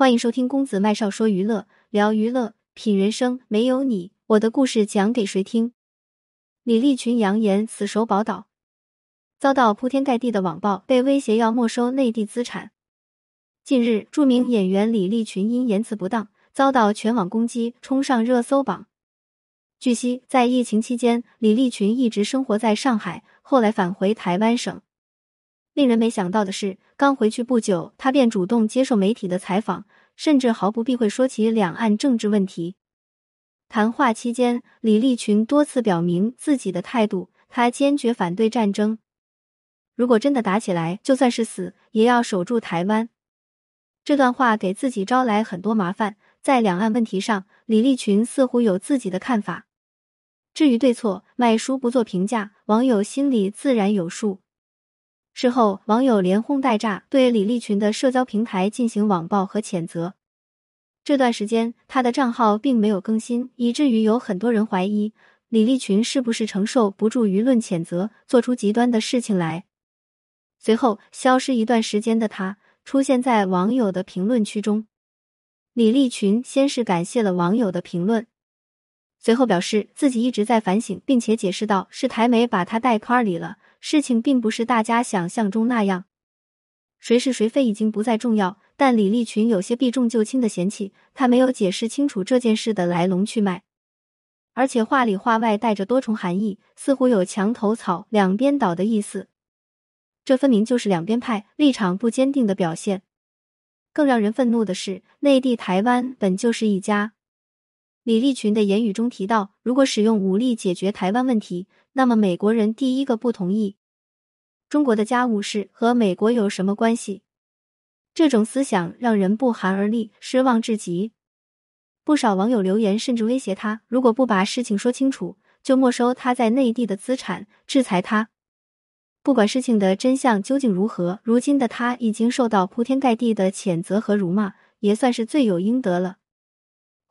欢迎收听公子麦少说娱乐，聊娱乐，品人生。没有你，我的故事讲给谁听？李立群扬言死守宝岛，遭到铺天盖地的网暴，被威胁要没收内地资产。近日，著名演员李立群因言辞不当遭到全网攻击，冲上热搜榜。据悉，在疫情期间，李立群一直生活在上海，后来返回台湾省。令人没想到的是，刚回去不久，他便主动接受媒体的采访，甚至毫不避讳说起两岸政治问题。谈话期间，李立群多次表明自己的态度，他坚决反对战争。如果真的打起来，就算是死，也要守住台湾。这段话给自己招来很多麻烦。在两岸问题上，李立群似乎有自己的看法。至于对错，卖书不做评价，网友心里自然有数。事后，网友连轰带炸，对李立群的社交平台进行网暴和谴责。这段时间，他的账号并没有更新，以至于有很多人怀疑李立群是不是承受不住舆论谴责，做出极端的事情来。随后，消失一段时间的他出现在网友的评论区中。李立群先是感谢了网友的评论，随后表示自己一直在反省，并且解释道：“是台媒把他带圈里了。”事情并不是大家想象中那样，谁是谁非已经不再重要。但李立群有些避重就轻的嫌弃，他没有解释清楚这件事的来龙去脉，而且话里话外带着多重含义，似乎有墙头草两边倒的意思。这分明就是两边派立场不坚定的表现。更让人愤怒的是，内地台湾本就是一家。李立群的言语中提到，如果使用武力解决台湾问题，那么美国人第一个不同意。中国的家务事和美国有什么关系？这种思想让人不寒而栗，失望至极。不少网友留言甚至威胁他，如果不把事情说清楚，就没收他在内地的资产，制裁他。不管事情的真相究竟如何，如今的他已经受到铺天盖地的谴责和辱骂，也算是罪有应得了。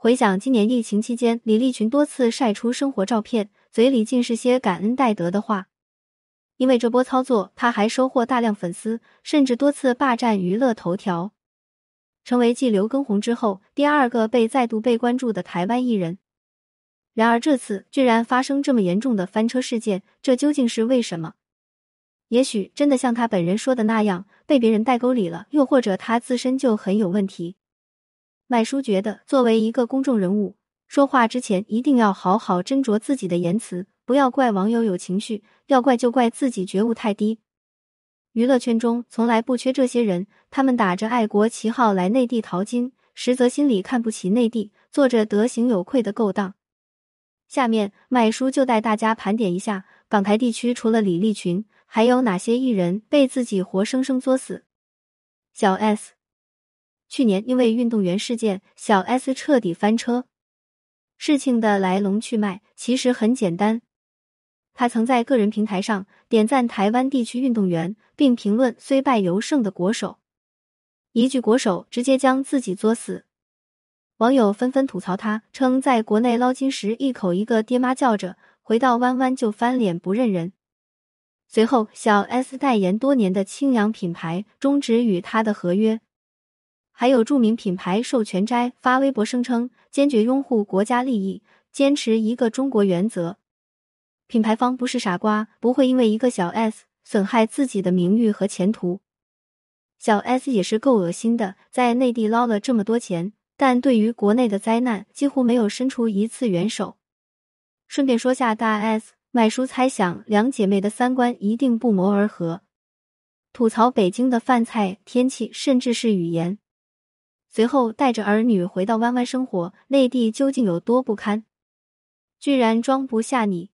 回想今年疫情期间，李立群多次晒出生活照片，嘴里尽是些感恩戴德的话。因为这波操作，他还收获大量粉丝，甚至多次霸占娱乐头条，成为继刘畊宏之后第二个被再度被关注的台湾艺人。然而这次居然发生这么严重的翻车事件，这究竟是为什么？也许真的像他本人说的那样，被别人带沟里了，又或者他自身就很有问题。麦叔觉得，作为一个公众人物，说话之前一定要好好斟酌自己的言辞，不要怪网友有情绪，要怪就怪自己觉悟太低。娱乐圈中从来不缺这些人，他们打着爱国旗号来内地淘金，实则心里看不起内地，做着德行有愧的勾当。下面，麦叔就带大家盘点一下港台地区，除了李立群，还有哪些艺人被自己活生生作死？小 S。去年因为运动员事件，小 S 彻底翻车。事情的来龙去脉其实很简单，他曾在个人平台上点赞台湾地区运动员，并评论虽败犹胜的国手，一句国手直接将自己作死。网友纷纷吐槽他，称在国内捞金时一口一个爹妈叫着，回到湾湾就翻脸不认人。随后，小 S 代言多年的清扬品牌终止与他的合约。还有著名品牌授权斋发微博声称坚决拥护国家利益，坚持一个中国原则。品牌方不是傻瓜，不会因为一个小 S 损害自己的名誉和前途。小 S 也是够恶心的，在内地捞了这么多钱，但对于国内的灾难几乎没有伸出一次援手。顺便说下大 S，麦叔猜想两姐妹的三观一定不谋而合，吐槽北京的饭菜、天气，甚至是语言。随后带着儿女回到湾湾生活，内地究竟有多不堪？居然装不下你！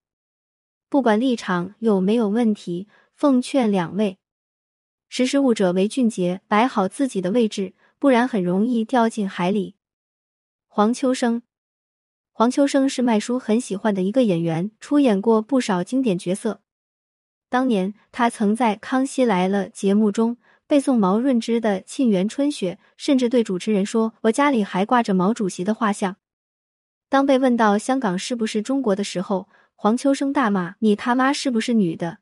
不管立场有没有问题，奉劝两位，识时务者为俊杰，摆好自己的位置，不然很容易掉进海里。黄秋生，黄秋生是麦叔很喜欢的一个演员，出演过不少经典角色。当年他曾在《康熙来了》节目中。背诵毛润之的《沁园春雪》，甚至对主持人说：“我家里还挂着毛主席的画像。”当被问到香港是不是中国的时候，黄秋生大骂：“你他妈是不是女的？”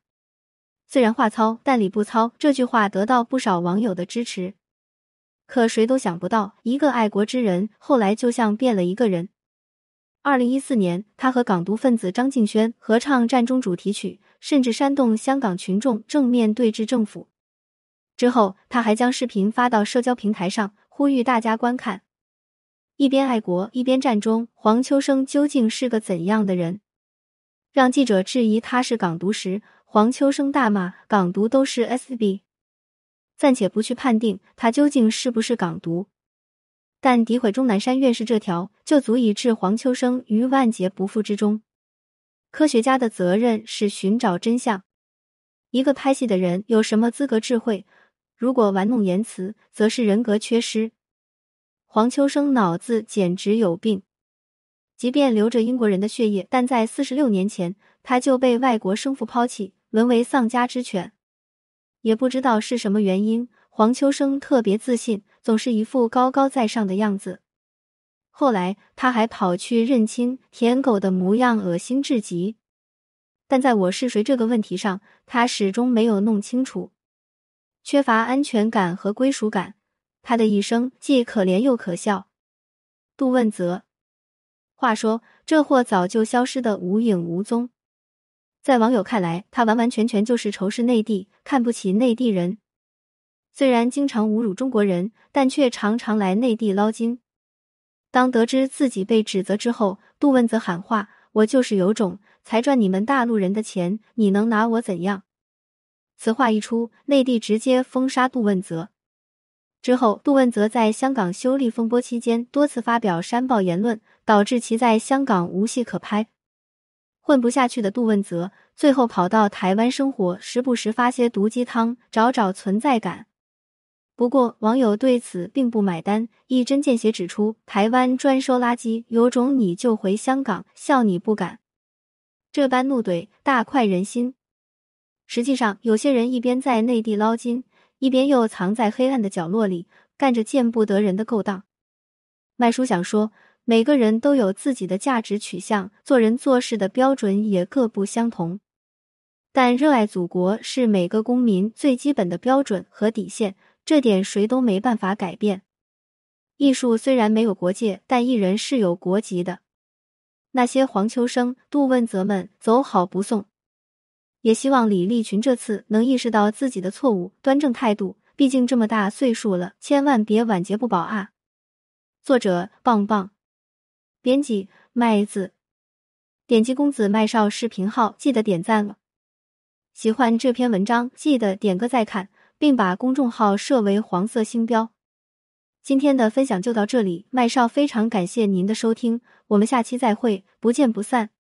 虽然话糙，但理不糙，这句话得到不少网友的支持。可谁都想不到，一个爱国之人后来就像变了一个人。二零一四年，他和港独分子张敬轩合唱战中主题曲，甚至煽动香港群众正面对峙政府。之后，他还将视频发到社交平台上，呼吁大家观看。一边爱国一边战中，黄秋生究竟是个怎样的人？让记者质疑他是港独时，黄秋生大骂港独都是 SB。暂且不去判定他究竟是不是港独。但诋毁钟南山院士这条就足以置黄秋生于万劫不复之中。科学家的责任是寻找真相。一个拍戏的人有什么资格智慧？如果玩弄言辞，则是人格缺失。黄秋生脑子简直有病。即便流着英国人的血液，但在四十六年前他就被外国生父抛弃，沦为丧家之犬。也不知道是什么原因。黄秋生特别自信，总是一副高高在上的样子。后来他还跑去认亲，舔狗的模样恶心至极。但在我是谁这个问题上，他始终没有弄清楚。缺乏安全感和归属感，他的一生既可怜又可笑。杜汶泽，话说这货早就消失的无影无踪。在网友看来，他完完全全就是仇视内地，看不起内地人。虽然经常侮辱中国人，但却常常来内地捞金。当得知自己被指责之后，杜汶泽喊话：“我就是有种，才赚你们大陆人的钱，你能拿我怎样？”此话一出，内地直接封杀杜汶泽。之后，杜汶泽在香港修例风波期间多次发表煽暴言论，导致其在香港无戏可拍。混不下去的杜汶泽，最后跑到台湾生活，时不时发些毒鸡汤，找找存在感。不过，网友对此并不买单，一针见血指出：“台湾专收垃圾，有种你就回香港，笑你不敢。”这般怒怼大快人心。实际上，有些人一边在内地捞金，一边又藏在黑暗的角落里，干着见不得人的勾当。麦叔想说，每个人都有自己的价值取向，做人做事的标准也各不相同。但热爱祖国是每个公民最基本的标准和底线。这点谁都没办法改变。艺术虽然没有国界，但艺人是有国籍的。那些黄秋生、杜汶泽们走好不送。也希望李立群这次能意识到自己的错误，端正态度。毕竟这么大岁数了，千万别晚节不保啊！作者：棒棒，编辑：麦子。点击公子麦少视频号，记得点赞了。喜欢这篇文章，记得点个再看。并把公众号设为黄色星标。今天的分享就到这里，麦少非常感谢您的收听，我们下期再会，不见不散。